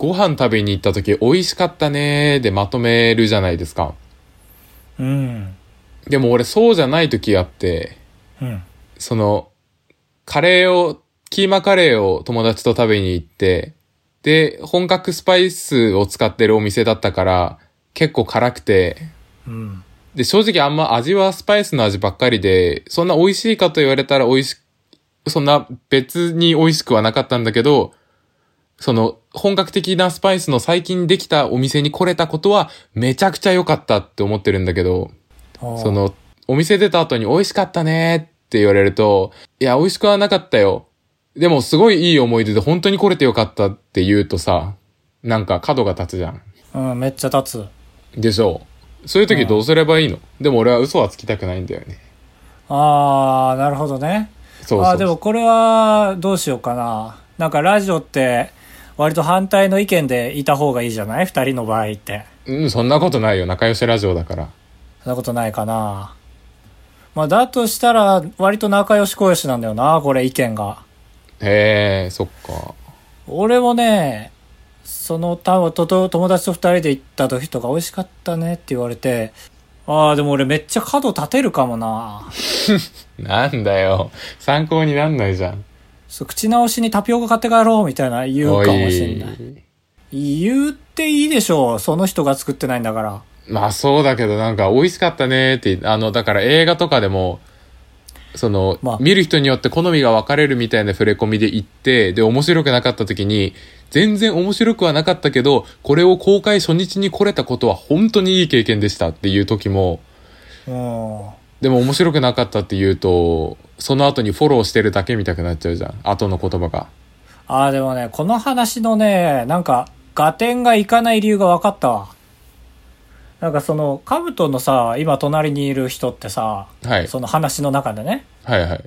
ご飯食べに行った時美味しかったねーでまとめるじゃないですか。うん。でも俺そうじゃない時あって、うん。その、カレーを、キーマカレーを友達と食べに行って、で、本格スパイスを使ってるお店だったから、結構辛くて、うん。で、正直あんま味はスパイスの味ばっかりで、そんな美味しいかと言われたら美味し、そんな別に美味しくはなかったんだけど、その本格的なスパイスの最近できたお店に来れたことはめちゃくちゃ良かったって思ってるんだけど、そそ、の、お店出た後に美味しかったねって言われると、いや、美味しくはなかったよ。でもすごいいい思い出で本当に来れてよかったって言うとさ、なんか角が立つじゃん。うん、めっちゃ立つ。でしょう。そういう時どうすればいいの、でも俺は嘘はつきたくないんだよね。あー、なるほどね。そうそうあーでもこれは、どうしようかな。なんかラジオって、割と反対の意見でいた方がいいじゃない？二人の場合って。うん、そんなことないよ。仲良しラジオだから。そんなことないかな。まあ、だとしたら、割と仲良し小良しなんだよな、これ意見が。へえ、そっか。俺もね、その多分とと友達と二人で行った時とか美味しかったねって言われて、ああ、でも俺めっちゃ角立てるかもな。なんだよ。参考になんないじゃん。そう口直しにタピオカ買って帰ろうみたいな言うかもしれない。言っていいでしょう。その人が作ってないんだから。まあそうだけどなんか美味しかったねって、あの、だから映画とかでも、その、まあ見る人によって好みが分かれるみたいな触れ込みで言って、で、面白くなかった時に、全然面白くはなかったけど、これを公開初日に来れたことは本当にいい経験でしたっていう時も、うん。でも面白くなかったって言うと、その後にフォローしてるだけ見たくなっちゃうじゃん。後の言葉が。ああ、でもね、この話のね、なんか、合点がいかない理由が分かったわ。なんかその、カブトのさ、今隣にいる人ってさ、はい。その話の中でね、はいはい。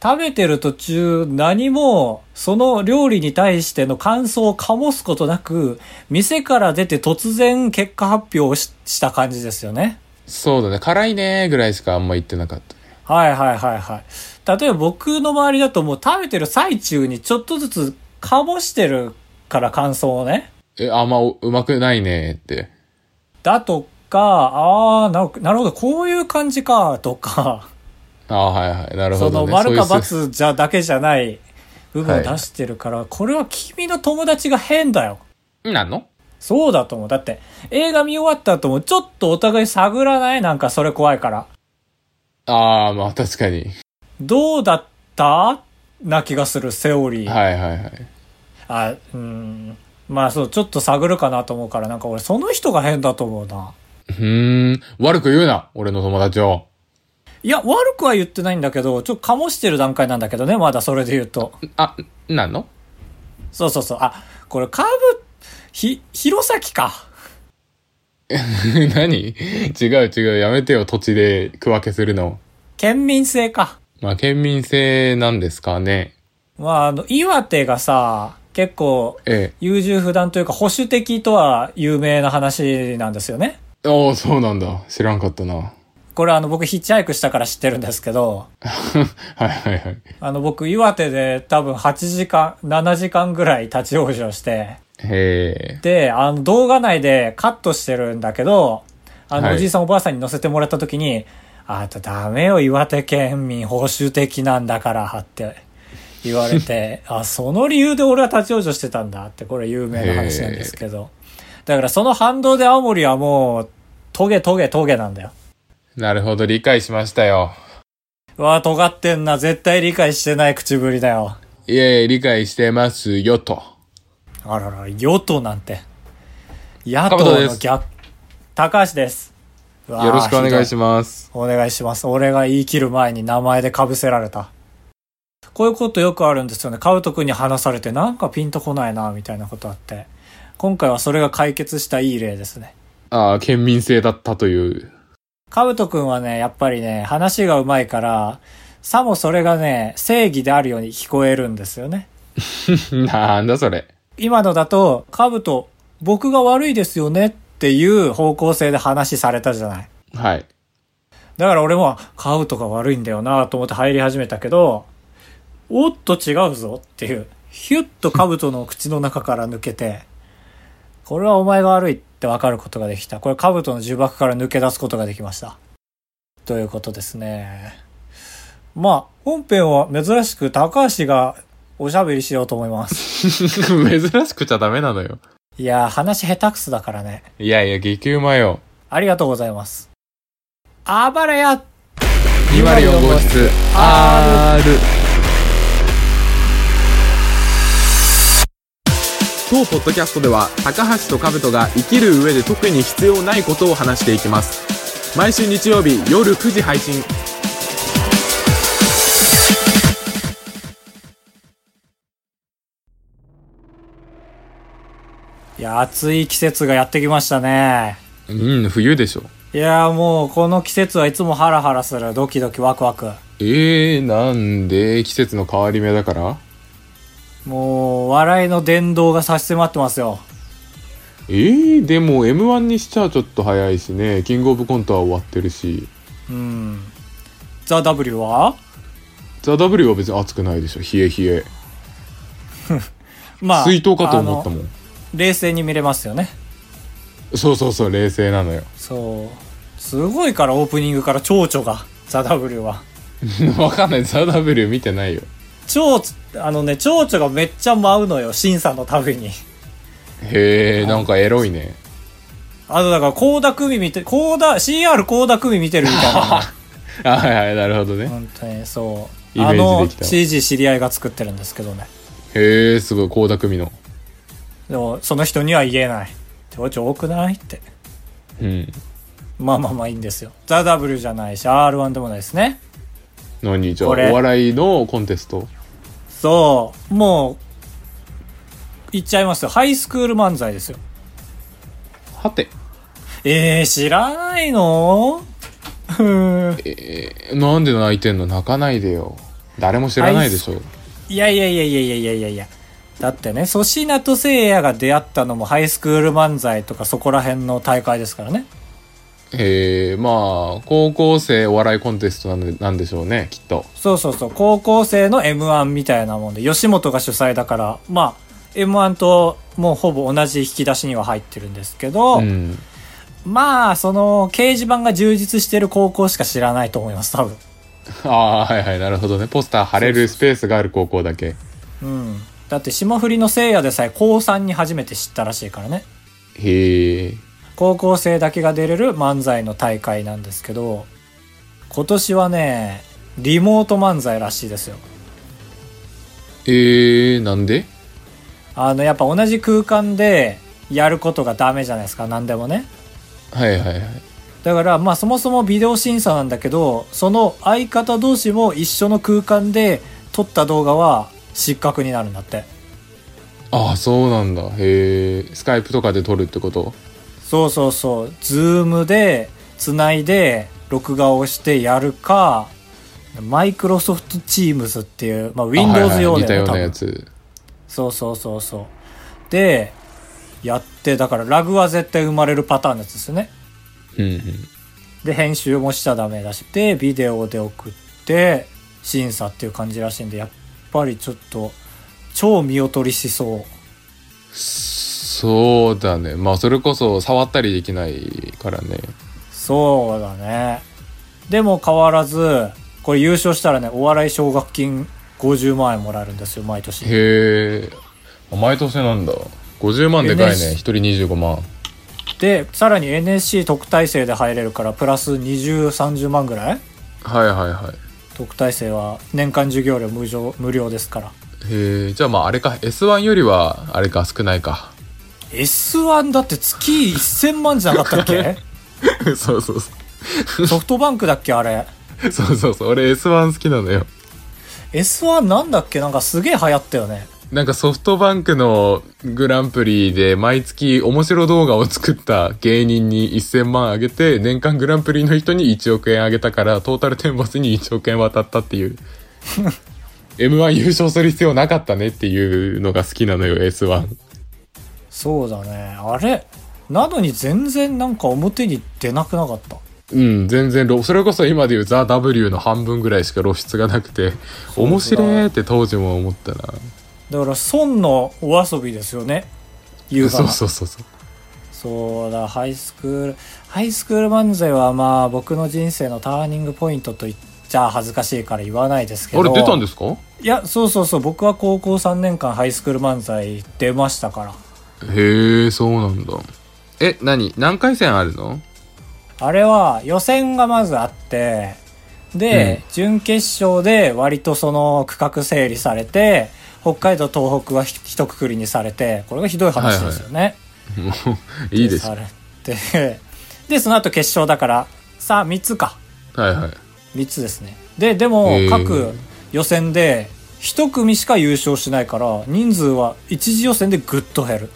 食べてる途中何もその料理に対しての感想を醸すことなく店から出て突然結果発表をしした感じですよね。そうだね。辛いねーぐらいしかあんま言ってなかったね。はいはいはいはい。例えば僕の周りだともう食べてる最中にちょっとずつ醸してるから感想をね。え、あんまうまくないねーって。だとか、ああ、なるなるほど、こういう感じか、とか、ああ、はいはい。なるほどね。丸かそういうす×じゃだけじゃない部分を出してるから、これは君の友達が変だよ。なんの？そうだと思う。だって、映画見終わった後もちょっとお互い探らない？なんかそれ怖いから。ああ、まあ確かに。どうだった？な気がする、セオリー。はいはいはい。あ、うん。まあそう、ちょっと探るかなと思うから、なんか俺その人が変だと思うな。うーん。悪く言うな。俺の友達を。いや、悪くは言ってないんだけど、ちょっと醸してる段階なんだけどね、まだそれで言うと。あ、なんの？そうそうそう。あ、これカブ、ひ、弘前か。何？違う違う。やめてよ。土地で区分けするの。県民性か。まあ県民性なんですかね。まあ、あの、岩手がさ、結構、え優柔不断というか保守的とは有名な話なんですよね。え。おおそうなんだ。知らんかったな。これあの僕ヒッチハイクしたから知ってるんですけど、はいはいはい。あの僕岩手で多分8時間、7時間ぐらい立ち往生して、へえ。で、あの動画内でカットしてるんだけど、あのはいおじいさんおばあさんに乗せてもらった時に、あんたダメよ岩手県民保守的なんだからって言われて、あ、その理由で俺は立ち往生してたんだってこれ有名な話なんですけど。だからその反動で青森はもう、トゲトゲトゲなんだよ。なるほど。理解しましたよ。うわ、尖ってんな。絶対理解してない口ぶりだよ。いえ、理解してますよと。あらら、与党なんて。野党の逆、高橋です。よろしくお願いしま。す。お願いします。俺が言い切る前に名前で被せられた。こういうことよくあるんですよね。カウト君に話されてなんかピンとこないな、みたいなことあって。今回はそれが解決したいい例ですね。ああ、県民性だったという。カブト君はね、やっぱりね、話が上手いから、さもそれがね、正義であるように聞こえるんですよね。なんだそれ。今のだと、カブト、僕が悪いですよねっていう方向性で話されたじゃない。はい。だから俺も、カブトが悪いんだよなと思って入り始めたけど、おっと違うぞっていう、ヒュッとカブトの口の中から抜けて、これはお前が悪いって分かることができた。これ、兜の呪縛から抜け出すことができました。ということですね。まあ、本編は珍しく高橋がおしゃべりしようと思います。珍しくちゃダメなのよ。いやー、話下手くそだからね。いやいや、激うまよ。ありがとうございます。あばらや204号室 R 当ポッドキャストでは高橋と兜が生きる上で特に必要ないことを話していきます毎週日曜日夜9時配信いや、暑い季節がやってきましたね。うん冬でしょいやーもうこの季節はいつもハラハラする。ドキドキワクワク。えー、なんで季節の変わり目だから？もう、笑いの殿堂が差し迫ってますよ。えー、でも m 1にしちゃちょっと早いしねキングオブコントは終わってるしうん。ザ・ W は？ザ・ W は別に熱くないでしょ冷え冷え まあ。水筒かと思ったもん冷静に見れますよね。そうそうそう冷静なのよそう。すごいからオープニングから蝶々が、ザ・ W は。わかんないザ・ W 見てないよ蝶、あのね、蝶々がめっちゃ舞うのよ、審査のたびに。へえなんかエロいねあとだから、コーダ組見て、コーダ、CR コーダ組見てるみたいな。あはいはいなるほどね本当にそう。あの CG 知り合いが作ってるんですけどね。へえすごい倖田來未のでも、その人には言えない。蝶々多くない？って。うんまあまあまあいいんですよ。ザ・ W じゃないし、R1 でもないですね。何？じゃあお笑いのコンテスト？そう、もう、言っちゃいますよ。ハイスクール漫才ですよ。はて？えー、知らないの？えー、なんで泣いてんの？泣かないでよ誰も知らないでしょいやいやいやいやいやいやいやいや。だってね、粗品と聖夜が出会ったのもハイスクール漫才とかそこら辺の大会ですからね。えー、まあ高校生お笑いコンテストなんでなんでしょうねきっとそうそうそう、高校生の M1 みたいなもんで、吉本が主催だから、まあ、M1 ともうほぼ同じ引き出しには入ってるんですけど、うんまあ、その、掲示板が充実してる高校しか知らないと思います、多分。ああはいはいなるほどねポスター貼れるスペースがある高校だけうん。だって霜降りの聖夜でさえ高3に初めて知ったらしいからね。へえ高校生だけが出れる漫才の大会なんですけど、今年はね、リモート漫才らしいですよ。えー、なんで？あの、やっぱ同じ空間でやることがダメじゃないですか、何でもね。はいはいはいだから、まあそもそもビデオ審査なんだけど、その相方同士も一緒の空間で撮った動画は失格になるんだって。ああそうなんだへえスカイプとかで撮るってこと？そうそうそう。ズームで繋いで録画をしてやるか、マイクロソフトチームズっていう、まあ Windows 用で多分。なやつそうそうそうそう。で、やって、だからラグは絶対生まれるパターンのやつですよね。うんうんで、編集もしちゃダメだし、で、ビデオで送って、審査っていう感じらしいんで、やっぱりちょっと、超見劣りしそう。そうだね。まあそれこそ触ったりできないからね。そうだね。でも変わらず、これ優勝したらね、お笑い奨学金50万円もらえるんですよ、毎年。へえ毎年なんだ。50万でかいね。NSC 一人25万。で、さらに NSC 特待生で入れるから、プラス20、30万ぐらい？はいはいはい。特待生は年間授業料無料無料ですから。へえじゃあまああれか。S1 よりはあれか少ないか S1 だって月1000万じゃなかったっけ？そうそうそソフトバンクだっけあれ？うそうそうそう俺 S1 好きなのよ S1 なんだっけ？なんかすげえ流行ったよね。なんかソフトバンクのグランプリで毎月面白動画を作った芸人に1000万あげて、年間グランプリの人に1億円あげたから、トータルテンボスに1億円渡ったっていう。M1 優勝する必要なかったねっていうのが好きなのよ、S1。そうだね。あれ？なのに全然なんか表に出なくなかった？うん、全然露、それこそ今でいうザ・ W の半分ぐらいしか露出がなくて、面白いって当時も思ったな。だから、孫のお遊びですよね。優雅そうな。そうそうそう。そうだ、ハイスクール、ハイスクール漫才はまあ僕の人生のターニングポイントと言っちゃ恥ずかしいから言わないですけど。あれ出たんですか？いや、そうそうそう、僕は高校3年間ハイスクール漫才出ましたから。へえ、そうなんだ。え、何？何回戦あるの？あれは予選がまずあって、で、準決勝で割とその区画整理されて、北海道、東北はひ一括りにされて、これがひどい話ですよね。もう、いいです。さはいれて、で、その後決勝だから、さあ3つか。はい。3つですね。で、でも各予選で一組しか優勝しないから、人数は一次予選でぐっと減る。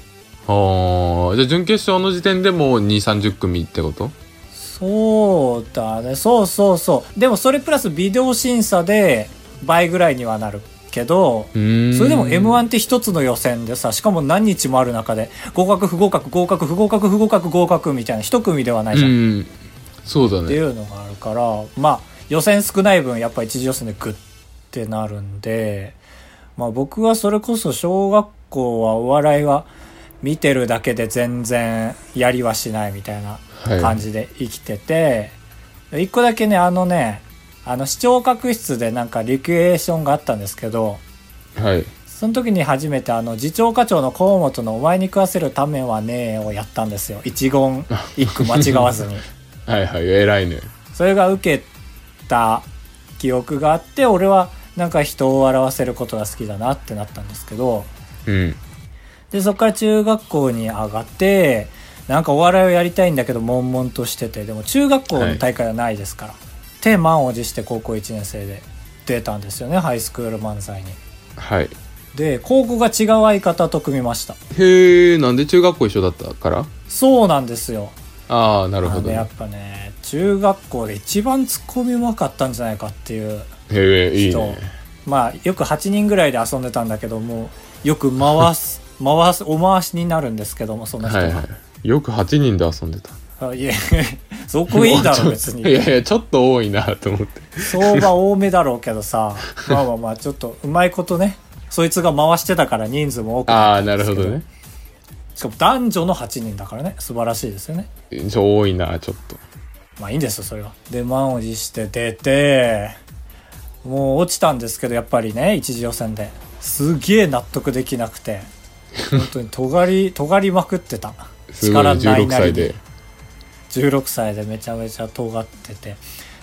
ああ、じゃあ準決勝の時点でもう2、30組ってこと？そうだね。そうそうそう。でもそれプラスビデオ審査で倍ぐらいにはなるけど。それでも M1 って一つの予選でさ、しかも何日もある中で、合格不合格合格不合格不合格合格みたいな一組ではないじゃん。っうん。そうだね。ていうのがあるから、まあ予選少ない分やっぱ一次予選でグッてなるんで、まあ僕はそれこそ小学校はお笑いは見てるだけで全然やりはしないみたいなはい感じで生きてて、一個だけね、あのね、あの視聴覚室でなんかリクエーションがあったんですけど、はい。その時に初めてあの次長課長の河本のお前に食わせるためはねえをやったんですよ。一言 一句間違わずに。はいはい。偉いね。それが受けた記憶があって、俺はなんか人を笑わせることが好きだなってなったんですけど、うん。で、そこから中学校に上がって、なんかお笑いをやりたいんだけど、悶々としてて、でも中学校の大会はないですから。で、満を持して高校1年生で出たんですよね、ハイスクール漫才に。はい。で、高校が違う相方と組みました。へえ、なんで中学校一緒だったから？そうなんですよ。ああ、なるほど。ね、やっぱね、中学校で一番ツッコミうまかったんじゃないかっていうへえ、いい人ね。まあよく8人ぐらいで遊んでたんだけどもよく回す回すお回しになるんですけどもその人が、はいはい。よく8人で遊んでた。あいえ そこいいだろ別いにやいや、ちょっと多いなと思って。相場多めだろうけどさ まあまあまあちょっとうまいことねそいつが回してたから人数も多くああ、なるほどね。しかも男女の8人だからね素晴らしいですよねちょ、多いな、ちょっと。まあいいんですよそれはで満を持して出てもう落ちたんですけどやっぱりね一次予選ですげえ納得できなくて本当に尖り尖りまくってた。力ない16なりで。16歳でめちゃめちゃ尖ってて。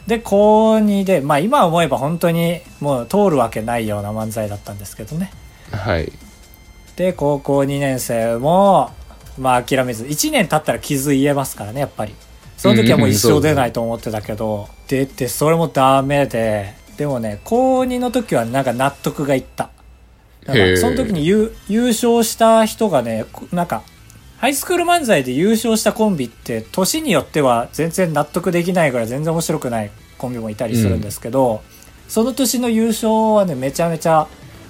で高2でまあ今思えば本当にもう通るわけないような漫才だったんですけどね。はい。で高校2年生もまあ諦めず1年経ったら傷言えますからねやっぱり。その時はもう一生出ないと思ってたけど、出てそれもダメででもね高2の時はなんか納得がいったなんへーかその時に優優勝した人がねこなんかハイスクール漫才で優勝したコンビって年によっては全然納得できないぐらい全然面白くないコンビもいたりするんですけど、その年の優勝はねめちゃめちゃ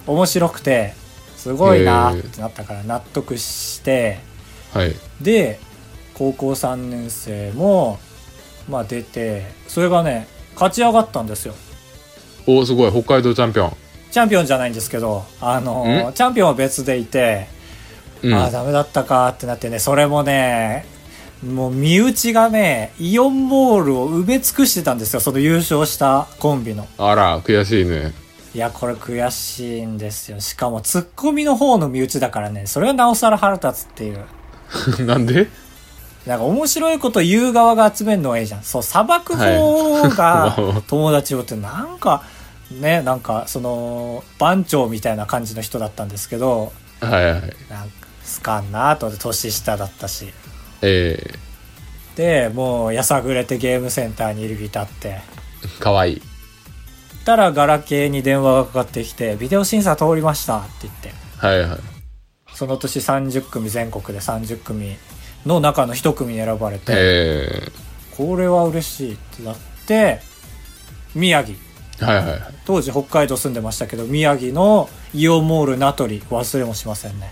面白くてすごいなーってなったから納得してはい。で高校3年生もまあ出てそれがね勝ち上がったんですよお、すごい、北海道チャンピオン。チャンピオンじゃないんですけどあのん？チャンピオンは別でいて、うん。ああダメだったかってなってねそれもねもう身内がねイオンモールを埋め尽くしてたんですよその優勝したコンビのあら、悔しいね。いやこれ悔しいんですよしかもツッコミの方の身内だからねそれはなおさら腹立つっていう なんで？なんか面白いこと言う側が集めるのがいいじゃん。そう、裁く方はいが友達をってなんか、ね、なんかその、番長みたいな感じの人だったんですけど、はいはい。なんか、好かんなとで年下だったし。えで、もうやさぐれてゲームセンターに入り浸って、ー、かわいい。たらガラケーに電話がかかってきて、ビデオ審査通りましたって言って、はいはい。その年30組全国で30組の中の一組に選ばれて、えこれは嬉しいってなって、宮城。ー、はいはいはい。当時北海道住んでましたけど宮城のイオンモール名取忘れもしませんね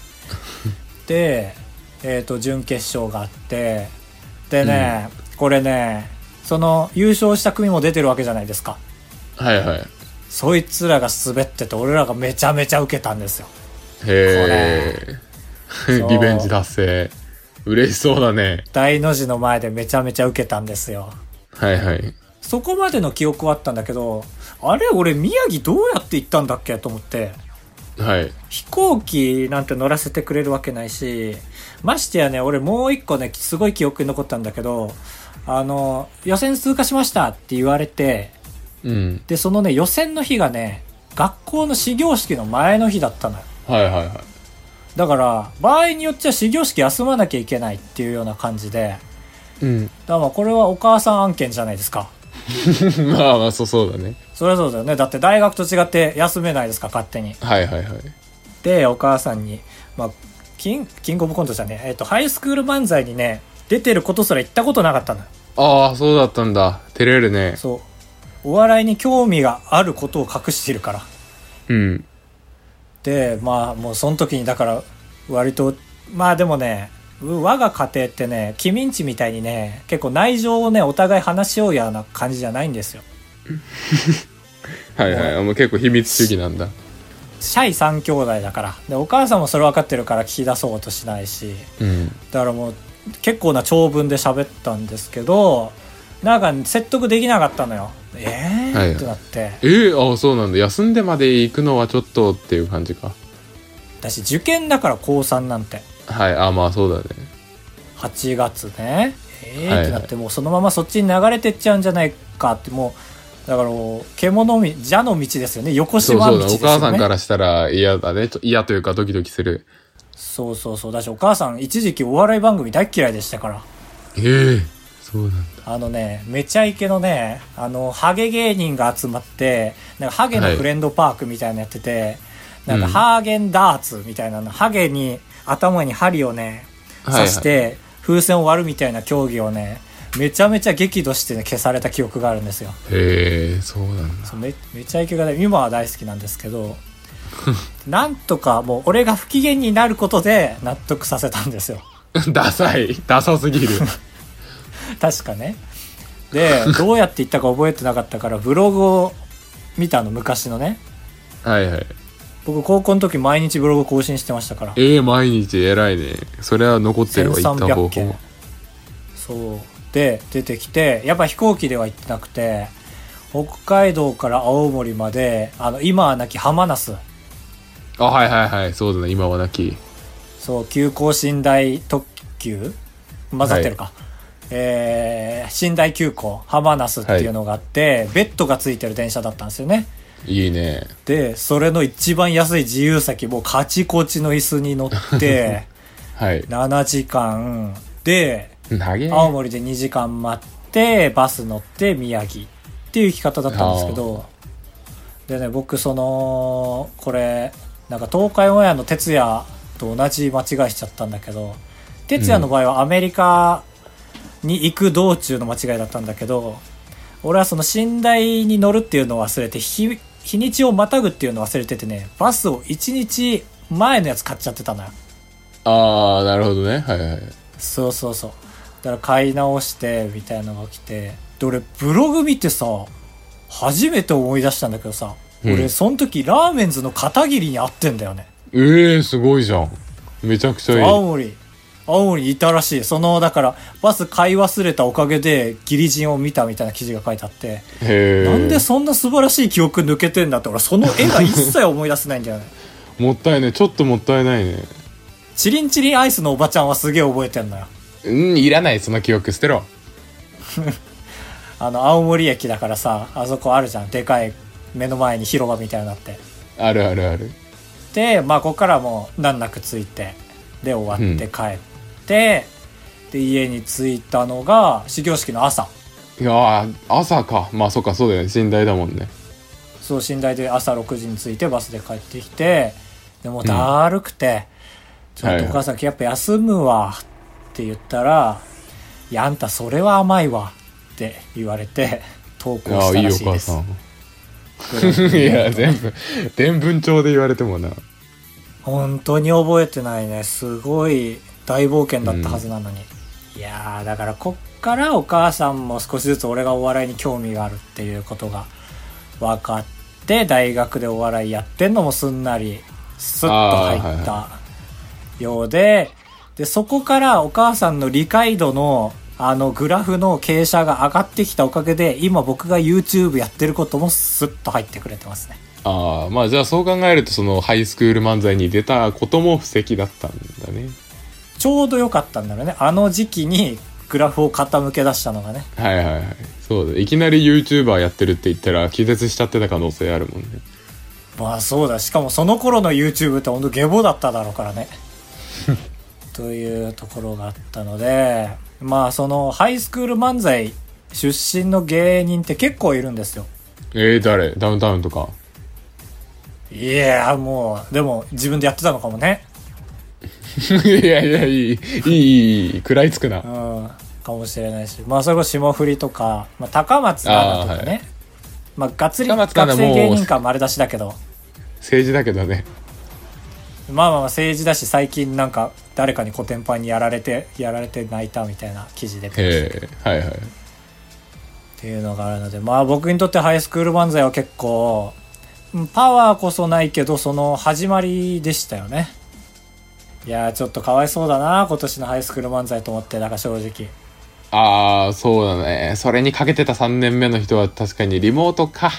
でえっ、と準決勝があってでね、これねその優勝した組も出てるわけじゃないですかはいはい。そいつらが滑ってて俺らがめちゃめちゃ受けたんですよへえ。リベンジ達成。嬉しそうだね。大の字の前でめちゃめちゃ受けたんですよ。はいはい。そこまでの記憶はあったんだけど、あれ俺宮城どうやって行ったんだっけと思って。はい。飛行機なんて乗らせてくれるわけないし、ましてやね、俺もう一個ね、すごい記憶に残ったんだけど、あの、予選通過しましたって言われて、うん。で、そのね、予選の日がね、学校の始業式の前の日だったのよ。はいはいはい。だから、場合によっちゃ始業式休まなきゃいけないっていうような感じで、うん。だからまあこれはお母さん案件じゃないですか。まあまあ、そうそうだね。そりゃそうだよね。だって大学と違って休めないですか、勝手に。はいはいはい。で、お母さんに、まあ、キン、キングオブコントじゃねえ、えっと、ハイスクール漫才にね、出てることすら言ったことなかったのよ。ああ、そうだったんだ。照れるね。そう。お笑いに興味があることを隠しているから。うん。で、まあ、もうその時に、だから、割と、まあでもね、う我が家庭ってね、君んちみたいにね、結構内情をね、お互い話しような感じじゃないんですよ。はいはい。あもう結構秘密主義なんだ。シャイ三兄弟だから。で、お母さんもそれ分かってるから聞き出そうとしないし。うん。だからもう結構な長文で喋ったんですけどなんか説得できなかったのよえー、はいってなってえー、ああ、そうなんだ。休んでまで行くのはちょっとっていう感じか。私受験だから高3なんてはい。あまあそうだね。8月ねえー、はいはいってなってもうそのままそっちに流れてっちゃうんじゃないかってもうだから獣道蛇の道ですよね横。島道ですよねお母さんからしたら嫌だね。嫌というかドキドキする。そうそうそうだしお母さん一時期お笑い番組大っ嫌いでしたからええそうなんだ。あのね、めちゃイケのね、あの、ハゲ芸人が集まって、なんかハゲのフレンドパークみたいなのやってて、なんかうんハーゲンダーツみたいなの、ハゲに頭に針をね、刺して、風船を割るみたいな競技をね、めちゃめちゃ激怒してね、消された記憶があるんですよ。へえそうなんだ。めめちゃイケがね、今は大好きなんですけど、なんとかもう俺が不機嫌になることで納得させたんですよ。ダサい。ダサすぎる。確かね。で、どうやって言ったか覚えてなかったから、ブログを見たの、昔のね。はいはい。僕、高校の時毎日ブログ更新してましたから。ええ毎日？偉いね。それは残ってるわ、行った方1300件法。。そう。で、出てきて、やっぱ飛行機では行ってなくて、北海道から青森まで、あの、今はなき浜那須。あ、はいはいはい。そうだね。今はなき。そう、急行寝台特急混ざってるか。えー、寝台急行浜那須っていうのがあって、ベッドがついてる電車だったんですよね。いいね。で、それの一番安い自由席、もうカチコチの椅子に乗って、はい。7時間で、青森で2時間待って、バス乗って宮城っていう生き方だったんですけど、でね、僕その、これ、なんか東海オンエアの哲也と同じ間違いしちゃったんだけど、哲也の場合はアメリカに行く道中の間違いだったんだけど、俺はその寝台に乗るっていうのを忘れて、日、日にちをまたぐっていうのを忘れててね、バスを1日前のやつ買っちゃってたのよ。ああ、なるほどね。はいはい。そうそうそう。だから買い直して、みたいなのが来て。で、俺、ブログ見てさ、初めて思い出したんだけどさ、うん俺、その時、ラーメンズの片桐に会ってんだよね。ええすごいじゃん。めちゃくちゃいい。青森、青森にいたらしい。その、だから、バス買い忘れたおかげで、ギリジンを見たみたいな記事が書いてあって。なんでそんな素晴らしい記憶抜けてんだって、俺、その絵が一切思い出せないんだよね。もったいない。ちょっともったいないね。チリンチリンアイスのおばちゃんはすげえ覚えてんのよ。うん、いらない、その記憶捨てろ。あの、青森駅だからさ、あそこあるじゃん。でかい、目の前に広場みたいになって。あるあるある。で、まあ、ここからもう難なく着いて、で、終わって帰って、で、家に着いたのが、始業式の朝。いやー朝か。まあそっか、そうだよね。寝台だもんね。そう、寝台で朝6時に着いて、バスで帰ってきて、でもうだるくて、ちょっとお母さん、やっぱ休むわ、って言ったら、いや、あんたそれは甘いわ、って言われて、投稿したいやーいいおらしいです。母さん。いや、全部、伝文帳で言われてもな。本当に覚えてないね。すごい大冒険だったはずなのに。いやー、だからこっからお母さんも少しずつ俺がお笑いに興味があるっていうことが分かって、大学でお笑いやってんのもすんなり、スッと入ったようで、で、そこからお母さんの理解度の、あの、グラフの傾斜が上がってきたおかげで、今僕が YouTube やってることもスッと入ってくれてますね。ああ、まあじゃあそう考えるとそのハイスクール漫才に出たことも布石だったんだね。ちょうど良かったんだろうね。あの時期にグラフを傾け出したのがね。はいはいはい。そうだ。いきなり YouTuber やってるって言ったら気絶しちゃってた可能性あるもんね。まあそうだ。しかもその頃の YouTube ってほんとゲボだっただろうからね。というところがあったので、まあそのハイスクール漫才出身の芸人って結構いるんですよ。えー、誰？ダウンタウンとか？いやもう、でも自分でやってたのかもね。いやいや、いい、いい、いい、いい、食らいつくな。うん。かもしれないし。まあそれこそ霜降りとか、まあ高松菜奈とかね。はまあがっつり学生芸人感丸出しだけど。政治だけどね。まあまあまあ政治だし最近なんか誰かにコテンパンにやられて、やられて泣いたみたいな記事で。へえ、はいはい。っていうのがあるので、まあ僕にとってハイスクール漫才は結構、うんパワーこそないけど、その始まりでしたよね。いやーちょっとかわいそうだな、今年のハイスクール漫才と思って、だから正直。ああ、そうだね。それにかけてた3年目の人は確かにリモートか。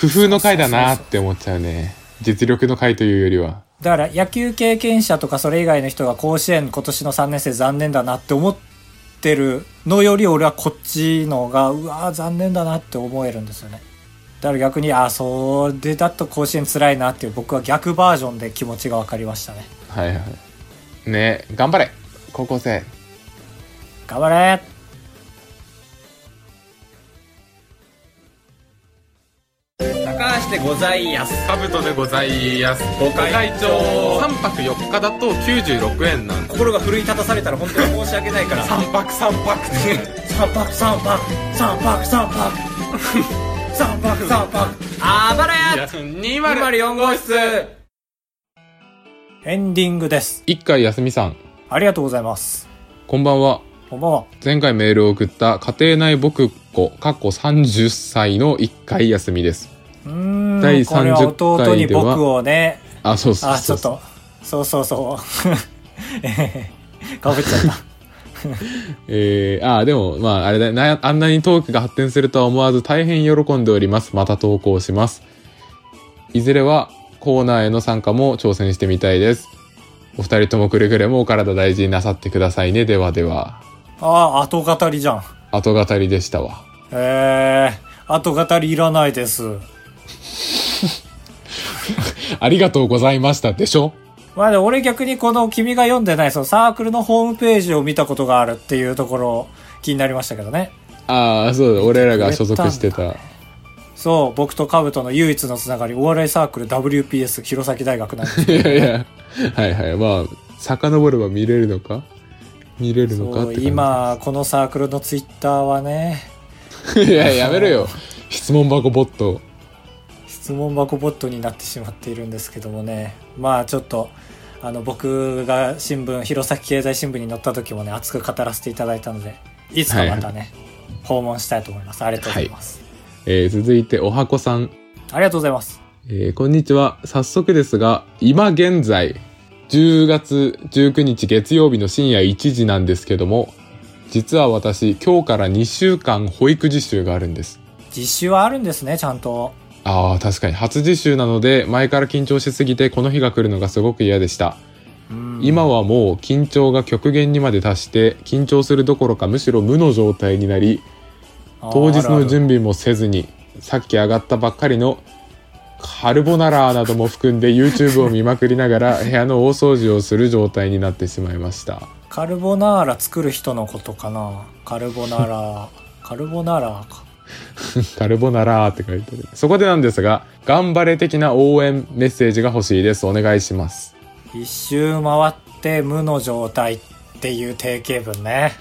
工夫の回だなって思っちゃうね。実力の回というよりは。だから野球経験者とかそれ以外の人が甲子園今年の3年生残念だなって思ってるのより俺はこっちのが、うわー残念だなって思えるんですよね。だから逆に、あーそれだと甲子園辛いなっていう僕は逆バージョンで気持ちが分かりましたね。はいはい。ね頑張れ高校生。頑張れ高橋でございやす。カブトでございます。ご会長3泊4日だと96円なんです。心が奮い立たされたら本当に申し訳ないから。3泊3泊って。三泊三泊三泊三泊 三泊三泊あばらや204号室エンディングです。一回休みさん。ありがとうございます。こんばんは。こんばんは。前回メールを送った家庭内僕っ子、かっこ30歳の一回休みです。うーん。第これは30弟に僕をね、あ、そうそうあ、そうちょっと、そうそうそう。えーかぶっちゃった。えー、あーでも、まあ、あれだな、あんなにトークが発展するとは思わず大変喜んでおります。また投稿します。いずれはコーナーへの参加も挑戦してみたいです。お二人ともくれぐれもお体大事になさってくださいね。ではでは。ああ、後語りじゃん。後語りでしたわ。えー、後語りいらないです。ありがとうございましたでしょ？まあで俺逆にこの君が読んでないそのサークルのホームページを見たことがあるっていうところ気になりましたけどね。ああ、そうだ。俺らが所属してた。そう、僕とカブトの唯一のつながり、お笑いサークル WPS 弘前大学なんですいやいや、はいはい。まあ、遡れば見れるのか？見れるのかって。今、このサークルのツイッターはね、いや、やめろよ。質問箱ボット。質問箱ボットになってしまっているんですけどもね、まあちょっと、あの、僕が新聞、弘前経済新聞に載った時もね、熱く語らせていただいたので、いつかまたね、訪問したいと思います。ありがとうございます。えー続いて、おはこさん。ありがとうございます。えーこんにちは。早速ですが、今現在、10月19日月曜日の深夜1時なんですけども、実は私、今日から2週間保育実習があるんです。実習はあるんですね、ちゃんと。ああ、確かに初実習なので、前から緊張しすぎてこの日が来るのがすごく嫌でした。うん今はもう緊張が極限にまで達して、緊張するどころかむしろ無の状態になり、当日の準備もせずに、さっき上がったばっかりのカルボナラーなども含んで YouTube を見まくりながら 部屋の大掃除をする状態になってしまいました。カルボナーラ作る人のことかな？カルボナーラ カルボナーラか カルボナラーって書いてある。そこでなんですが、頑張れ的な応援メッセージが欲しいです。お願いします。一周回って無の状態っていう定型文ね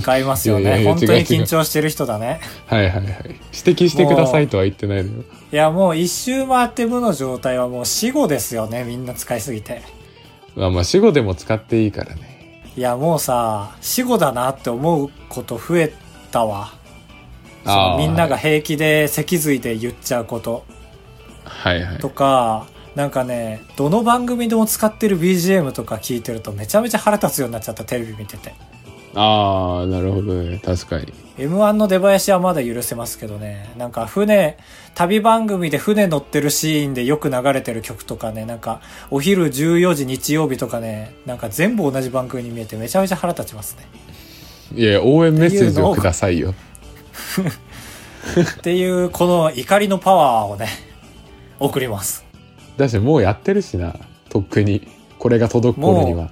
使いますよいやいやいやね本当に緊張してる人だねはいはいはい。指摘してくださいとは言ってないのよ。いやもう一周回って無の状態はもう死後ですよねみんな使いすぎてまあまあ死後でも使っていいからね。いやもうさ死後だなって思うこと増えたわみんなが平気で脊髄で言っちゃうことはいはい。とか、なんかね、どの番組でも使ってる BGM とか聞いてるとめちゃめちゃ腹立つようになっちゃった、テレビ見てて。ああ、なるほどね。確かに。M1 の出囃子はまだ許せますけどね、なんか船、旅番組で船乗ってるシーンでよく流れてる曲とかね、なんかお昼14時日曜日とかね、なんか全部同じ番組に見えてめちゃめちゃ腹立ちますね。いや、応援メッセージをくださいよ。っていう、この怒りのパワーをね、送ります。だし、もうやってるしな。とっくに。これが届く頃には。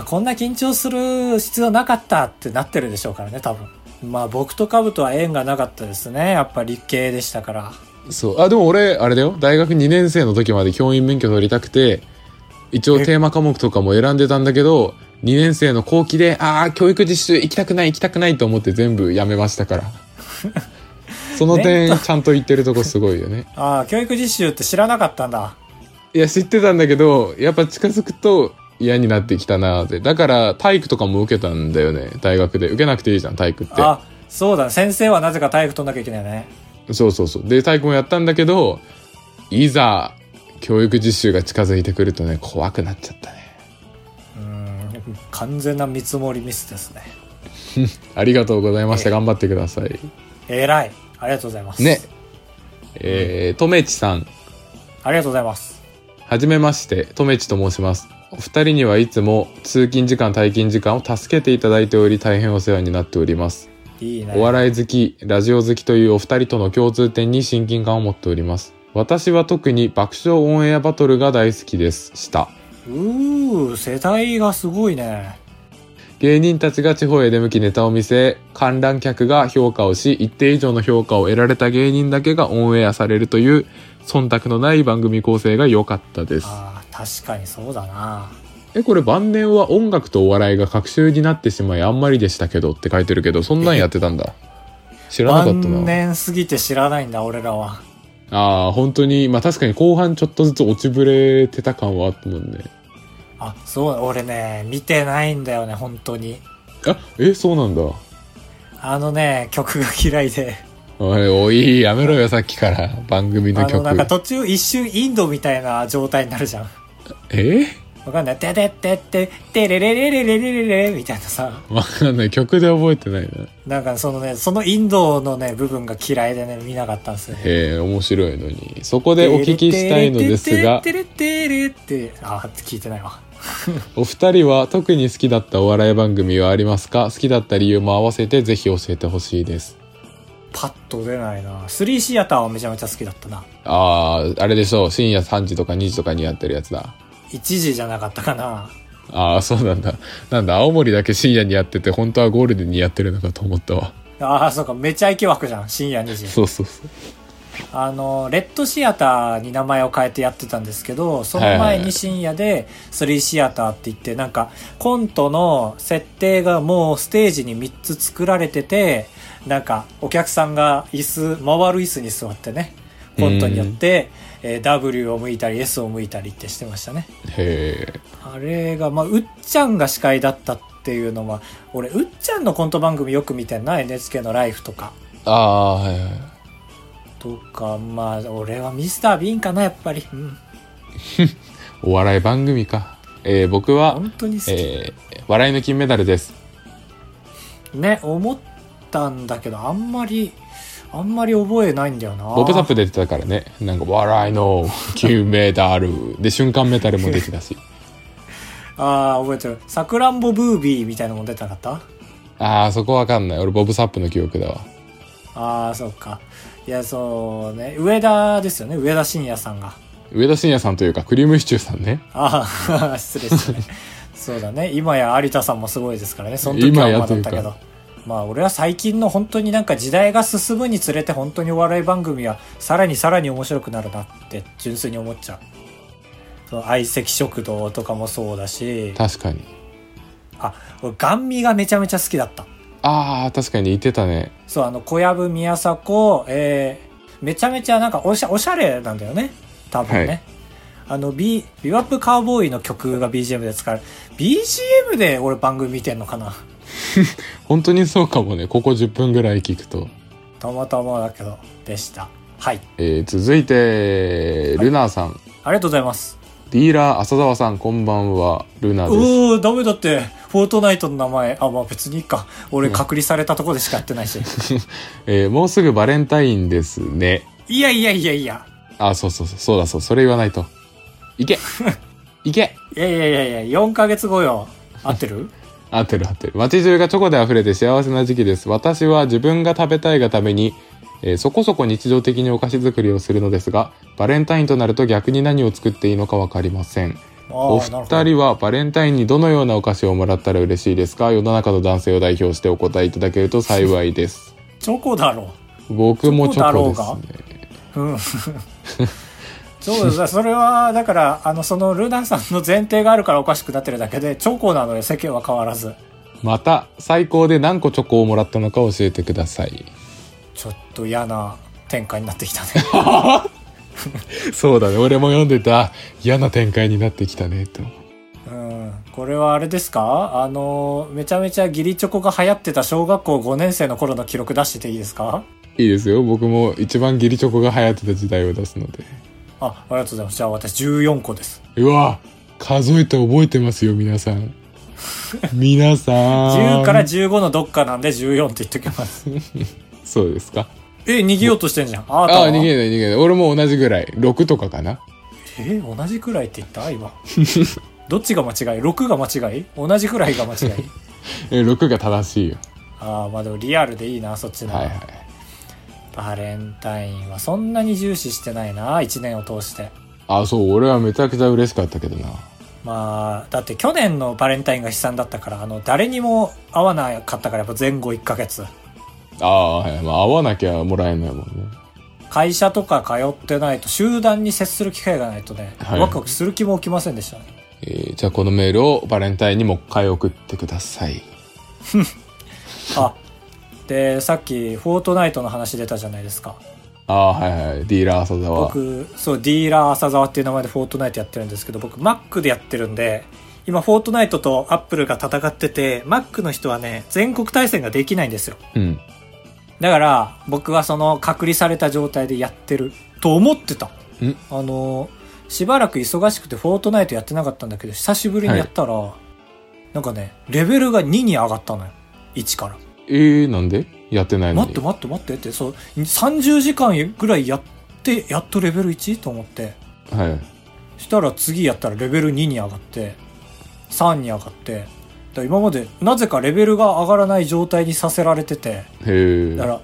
あこんな緊張する必要なかったってなってるでしょうからね、多分。まあ僕とカブとは縁がなかったですね。やっぱ理系でしたから。そう。あ、でも俺、あれだよ。大学2年生の時まで教員免許取りたくて、一応テーマ科目とかも選んでたんだけど、2年生の後期で、ああ、教育実習行きたくない行きたくないと思って全部やめましたから。その点、ちゃんと言ってるとこすごいよね。ああ、教育実習って知らなかったんだ。いや、知ってたんだけど、やっぱ近づくと嫌になってきたなーって。だから、体育とかも受けたんだよね。大学で。受けなくていいじゃん、体育って。あ、そうだ、先生はなぜか体育取んなきゃいけないよね。そうそうそう。で、体育もやったんだけど、いざ、教育実習が近づいてくるとね、怖くなっちゃったね。うん、完全な見積もりミスですね。ありがとうございました。ええ頑張ってください。えらい。ありがとうございます。ね。えー、とめちさん。ありがとうございます。はじめまして、とめちと申します。お二人にはいつも通勤時間、退勤時間を助けていただいており、大変お世話になっております。いいね。お笑い好き、ラジオ好きというお二人との共通点に親近感を持っております。私は特に爆笑オンエアバトルが大好きです。した。うー、世代がすごいね。芸人たちが地方へ出向きネタを見せ、観覧客が評価をし、一定以上の評価を得られた芸人だけがオンエアされるという、忖度のない番組構成が良かったです。確かにそうだな。え、これ晩年は音楽とお笑いが隔週になってしまいあんまりでしたけどって書いてるけど、そんなんやってたんだ。知らなかった晩な。年過ぎて知らないんだ、俺らは。ああ、本当に、まあ確かに後半ちょっとずつ落ちぶれてた感はあったもんね。あ、そう、俺ね、見てないんだよね、本当に。あ、え、そうなんだ。あのね、曲が嫌いで。おい、おい、やめろよ、さっきから。番組のあの、曲。なんか途中一瞬インドみたいな状態になるじゃん。え？わかんない。てててて、てれれれれれれれれみたいなさ。わかんない。曲で覚えてないな。なんかそのね、そのインドのね、部分が嫌いでね、見なかったんですよね。へえ、面白いのに。そこでお聞きしたいのですが、てれてれてれって、あ、聞いてないわ。お二人は特に好きだったお笑い番組はありますか好きだった理由も合わせてぜひ教えてほしいです。パッと出ないな。スリーシアターはめちゃめちゃ好きだったな。ああ、あれでしょう。深夜3時とか2時とかにやってるやつだ。1時じゃなかったかな。ああ、そうなんだ。なんだ、青森だけ深夜にやってて、本当はゴールデンにやってるのかと思ったわ。ああ、そうか、めちゃイケ枠じゃん、深夜2時。そうそうそう。あの、レッドシアターに名前を変えてやってたんですけど、その前に深夜でスリーシアターって言って、なんかコントの設定がもうステージに3つ作られてて、なんかお客さんが椅子、回る椅子に座ってね、コントによって、えー W を向いたり S を向いたりってしてましたね。へえ。あれが、まあ、うっちゃんが司会だったっていうのは、俺、うっちゃんのコント番組よく見てんな、NHK のライフとか。ああ、はいはい。とか、まあ、俺はミスター・ビーンかな、やっぱり。うん。お笑い番組か。えー僕は本、当に好き。えー笑いの金メダルです。ね、思ったんだけど、あんまり、あんまり覚えないんだよな。ボブサップ出てたからね。なんか、笑いの金メダル。で、瞬間メタルも出てたし。ああ、覚えてる。さくらんぼブービーみたいなのも出てなかった？ああ、そこわかんない。俺、ボブサップの記憶だわ。ああ、そっか。いや、そうね。上田ですよね。上田晋也さんが。上田晋也さんというか、クリームシチューさんね。ああ、失礼失礼。そうだね。今や有田さんもすごいですからね。その時はまだったけど。まあ俺は最近の本当になんか時代が進むにつれて本当にお笑い番組はさらにさらに面白くなるなって純粋に思っちゃう。その相席食堂とかもそうだし、確かに。あ、俺ガンミがめちゃめちゃ好きだった。ああ、確かに言ってたね。そう、あの、小籔宮迫、えー、めちゃめちゃなんかおしゃおしゃれなんだよね。多分ね。はいあの、ビ、ビワップカウボーイの曲が BGM で使われる。BGM で俺番組見てんのかな？本当にそうかもね。ここ10分ぐらい聞くと。たまたまだけど、でした。はい。えー続いて、ルナーさん。ありがとうございます。ディーラー浅沢さん、こんばんは。ルナーです。おー、ダメだって。フォートナイトの名前。あ、まあ別にいいか。俺隔離されたとこでしかやってないし。えーもうすぐバレンタインですね。いやいやいやいや。あ、そうそうそう、そうだそう、それ言わないと。いけ いけいやいやいやいや、4ヶ月後よ。合ってる？合ってる合ってる。街中がチョコで溢れて幸せな時期です。私は自分が食べたいがために、えーそこそこ日常的にお菓子作りをするのですが、バレンタインとなると逆に何を作っていいのかわかりません。あお二人はバレンタインにどのようなお菓子をもらったら嬉しいですか？世の中の男性を代表してお答えいただけると幸いです。チョコだろ僕もチョコですね。う。うん。そうです。それは、だから、あの、そのルナさんの前提があるからおかしくなってるだけで、チョコなのよ、世間は変わらず。また、最高で何個チョコをもらったのか教えてください。ちょっと嫌な展開になってきたね。そうだね。俺も読んでた嫌な展開になってきたね、と。うん。これはあれですか？あの、めちゃめちゃ義理チョコが流行ってた小学校5年生の頃の記録出してていいですか？いいですよ。僕も一番義理チョコが流行ってた時代を出すので。あ、ありがとうございます。じゃあ私14個です。うわ数えて覚えてますよ、皆さん。皆さん。10から15のどっかなんで14って言っときます。そうですか？え、逃げようとしてんじゃん。ああ逃げない逃げない。俺も同じぐらい。6とかかな。え同じくらいって言った？今。どっちが間違い ?6 が間違い？同じくらいが間違い？え、6が正しいよ。ああ、まあでもリアルでいいな、そっちの。はいはい。バレンタインはそんなに重視してないな、1年を通して。あ、そう、俺はめちゃくちゃ嬉しかったけどな。まあ、だって去年のバレンタインが悲惨だったから、あの、誰にも会わなかったから、やっぱ前後1ヶ月。ああ、はい。まあ、会わなきゃもらえないもんね。会社とか通ってないと、集団に接する機会がないとね、はいワクワクする気も起きませんでしたね。えーじゃあこのメールをバレンタインにもう一回送ってください。あ、で、さっき、フォートナイトの話出たじゃないですか。ああ、はいはい。ディーラー浅沢。僕、そう、ディーラー浅沢っていう名前でフォートナイトやってるんですけど、僕、Mac でやってるんで、今、フォートナイトと Apple が戦ってて、Mac の人はね、全国対戦ができないんですよ。うん。だから、僕はその隔離された状態でやってると思ってた。んあの、しばらく忙しくてフォートナイトやってなかったんだけど、久しぶりにやったら、なんかね、レベルが2に上がったのよ。1から。えー、なんで？やってないのに。待って待って待ってって、そう、30時間ぐらいやって、やっとレベル 1? と思って。はい。したら次やったらレベル2に上がって、3に上がって、今までなぜかレベルが上がらない状態にさせられてて。だから、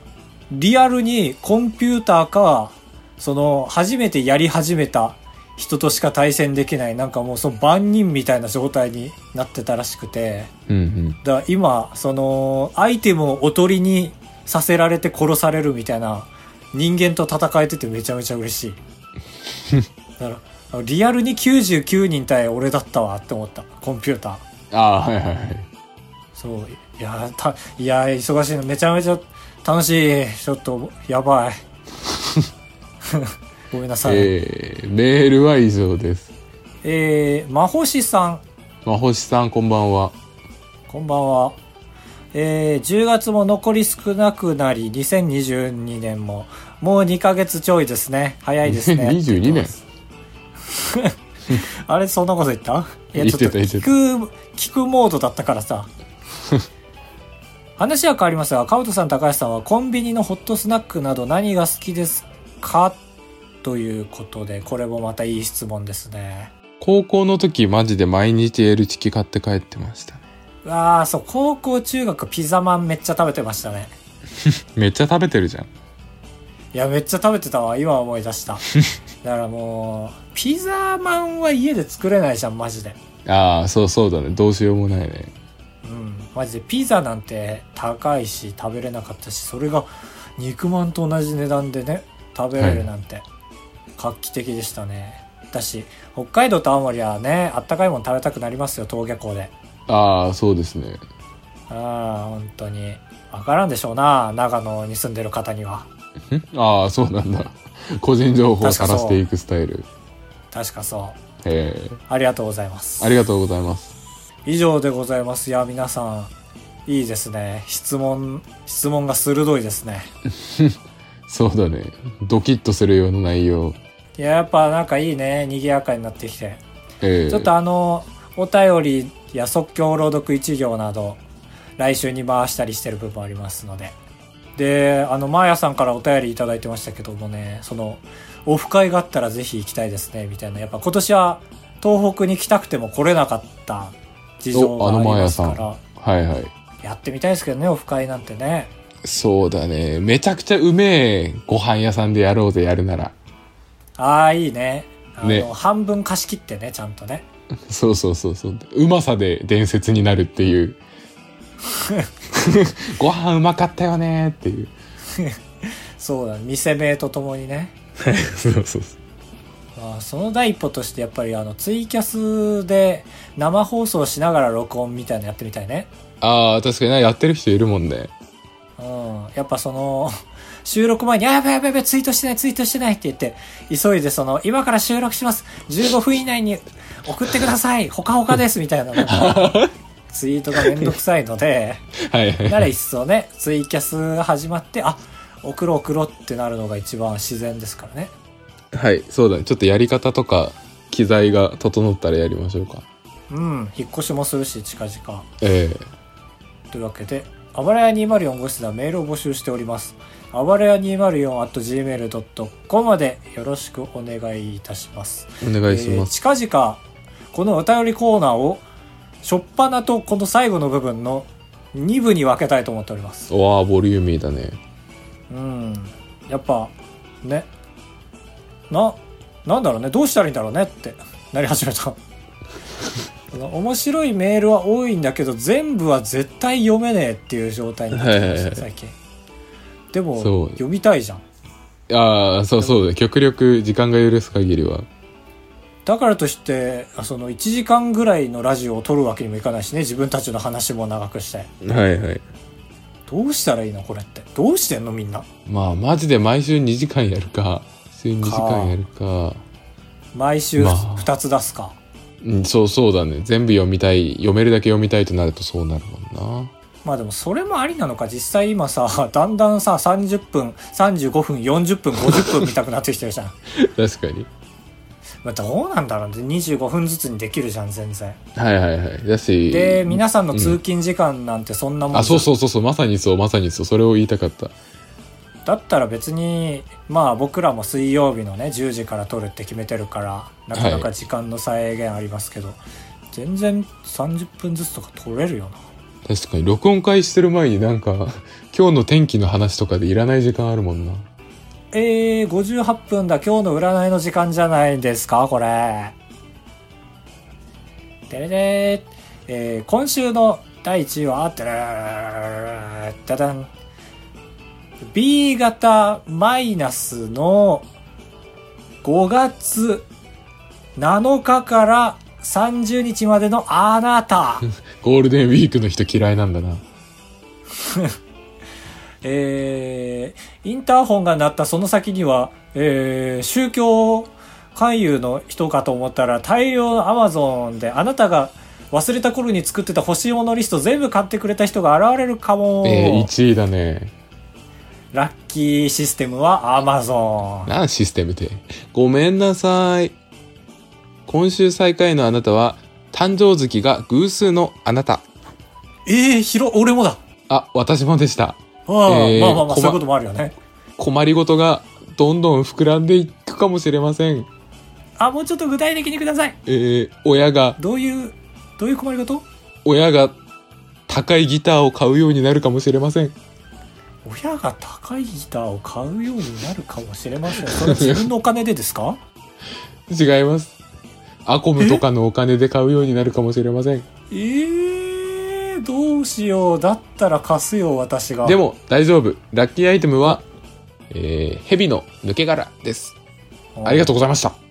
リアルにコンピューターか、その、初めてやり始めた人としか対戦できない、なんかもうその万人みたいな状態になってたらしくて、うんうん。だから今、その、アイテムをおとりにさせられて殺されるみたいな人間と戦えててめちゃめちゃ嬉しい。だから、リアルに99人対俺だったわって思った。コンピューター。ああ、はいはいはい。そう。いや、た、いや、忙しいの。めちゃめちゃ楽しい。ちょっと、やばい。ごめんなさい。ええー、メールは以上です。ー、まほしさん、まほしさん、こんばんは。こんばんは。えー、10月も残り少なくなり、2022年も、もう2ヶ月ちょいですね。早いですね。2022年 あれ、そんなこと言った？いや、言っちょってとた言ってた聞く、聞くモードだったからさ。話は変わりますが、カウトさん、高橋さんはコンビニのホットスナックなど何が好きですか？ということで、これもまたいい質問ですね。高校の時マジで毎日エルチキ買って帰ってましたね。あ、そう、高校、中学、ピザマンめっちゃ食べてましたね。めっちゃ食べてるじゃん。いや、めっちゃ食べてたわ。今思い出した。だからもう、ピザマンは家で作れないじゃん、マジで。ああ、そうそうだね。どうしようもないね。うん。マジでピザなんて高いし食べれなかったし、それが肉まんと同じ値段でね、食べれるなんて、画期的でしたね。だし、北海道と青森はね、あったかいもの食べたくなりますよ、登下校で。ああ、そうですね。ああ、本当に。わからんでしょうな、長野に住んでる方には。ん？ああ、そうなんだ。個人情報を晒していくスタイル。確かそう。ええありがとうございますあ。りがとうございます。以上でございます。いや、皆さん、いいですね。質問、質問が鋭いですね。そうだね。ドキッとするような内容。いや、やっぱなんかいいね。賑やかになってきて。ええちょっとあの、お便りや即興朗読一行など、来週に回したりしてる部分ありますので。で、あの、マーヤさんからお便りいただいてましたけどもね、その、オフ会があったらぜひ行きたいですね、みたいな。やっぱ今年は東北に来たくても来れなかった事情がありますから、はいはい。やってみたいですけどね、オフ会なんてね。そうだね。めちゃくちゃうめえご飯屋さんでやろうぜ、やるなら。ああ、いいね。あの、ね半分貸し切ってね、ちゃんとね。そうそうそうそう。うまさで伝説になるっていう。ご飯うまかったよねっていう。そうだね、店名とともにね。そうそうそう。まあ、その第一歩としてやっぱりあのツイキャスで生放送しながら録音みたいなのやってみたいね。ああ、確かにな、やってる人いるもんね。うん。やっぱその、収録前に、あ、やべやべやべ、ツイートしてない、ツイートしてないって言って、急いでその、今から収録します。15分以内に送ってください。ほかほかです。みたいなのが ツイートがめんどくさいので、はいはいなら一層ね、ツイキャスが始まって、あ、送ろう送ろうってなるのが一番自然ですからね。はい、そうだね。ちょっとやり方とか、機材が整ったらやりましょうか。うん。引っ越しもするし、近々。ええというわけで、あばらや204号室ではメールを募集しております。あばらや 204.gmail.com までよろしくお願いいたします。お願いします。えー近々、このお便りコーナーを、初っ端とこの最後の部分の2部に分けたいと思っております。わあ、ボリューミーだね。うん。やっぱ、ね。な、なんだろうね。どうしたらいいんだろうねってなり始めた。面白いメールは多いんだけど全部は絶対読めねえっていう状態になってきました最近でも読みたいじゃんああ、そうそうだ。極力時間が許す限りは。だからとしてあその1時間ぐらいのラジオを撮るわけにもいかないしね自分たちの話も長くしてはいはい。どうしたらいいのこれってどうしてんのみんな？まあ、マジで毎週2時間やるか、週2時間やるか。毎週まあ2つ出すか、うん、そうそうだね。全部読みたい、読めるだけ読みたいとなるとそうなるもんな。まあでもそれもありなのか実際今さだんだんさ30分35分40分50分見たくなってきてるじゃん 確かに。まあどうなんだろうね25分ずつにできるじゃん全然はいはいはい。だし。で皆さんの通勤時間なんてそんなもんあ、じゃんそうそうそうそう、まさにそう、まさにそう。それを言いたかった。だったら別にまあ僕らも水曜日のね10時から撮るって決めてるからなかなか時間の制限ありますけど、全然30分ずつとか撮れるよな確かに、録音開始する前になんか、今日の天気の話とかでいらない時間あるもんな。えー、58分だ。今日の占いの時間じゃないですか？これ。てれれー。えー、今週の第1位はてれれー。ダダン B 型マイナスの5月7日から30日までのあなた。ゴールデンウィークの人嫌いなんだな。えー、インターホンが鳴ったその先には、えー、宗教勧誘の人かと思ったら大量のアマゾンであなたが忘れた頃に作ってた欲しいものリスト全部買ってくれた人が現れるかも。えー、1位だね。ラッキーシステムはアマゾン。なんシステムって？ごめんなさい。今週最下位のあなたは、誕生月が偶数のあなた。えー、広、俺もだ。あ、私もでした。まあまあまあ、そういうこともあるよね。困りごとがどんどん膨らんでいくかもしれません。あ、もうちょっと具体的にください。えー、親が、どういう、どういう困りごと？親が高いギターを買うようになるかもしれません。親が高いギターを買うようになるかもしれません。それ自分のお金でですか？違います。アコムとかのお金で買うようになるかもしれません。えー、どうしよう。だったら貸すよ、私が。で、も大丈夫。ラッキーアイテムは、えー、蛇の抜け殻です。ありがとうございました。